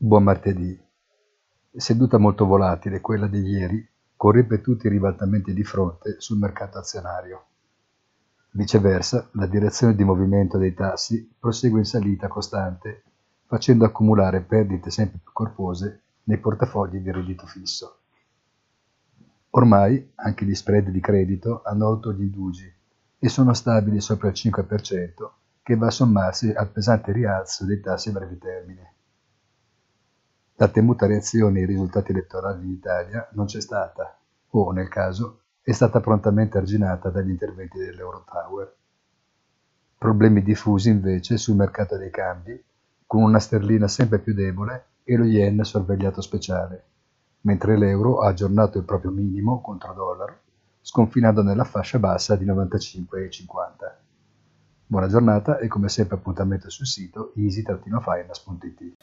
Buon martedì. Seduta molto volatile, quella di ieri, con ripetuti ribaltamenti di fronte sul mercato azionario. Viceversa, la direzione di movimento dei tassi prosegue in salita costante, facendo accumulare perdite sempre più corpose nei portafogli di reddito fisso. Ormai anche gli spread di credito hanno oltre gli indugi e sono stabili sopra il 5%, che va a sommarsi al pesante rialzo dei tassi a breve termine. La temuta reazione ai risultati elettorali in Italia non c'è stata, o, nel caso, è stata prontamente arginata dagli interventi dell'Eurotower. Problemi diffusi invece sul mercato dei cambi, con una sterlina sempre più debole e lo yen sorvegliato speciale, mentre l'euro ha aggiornato il proprio minimo contro dollaro, sconfinando nella fascia bassa di 95,50. Buona giornata e come sempre appuntamento sul sito easy-finance.it.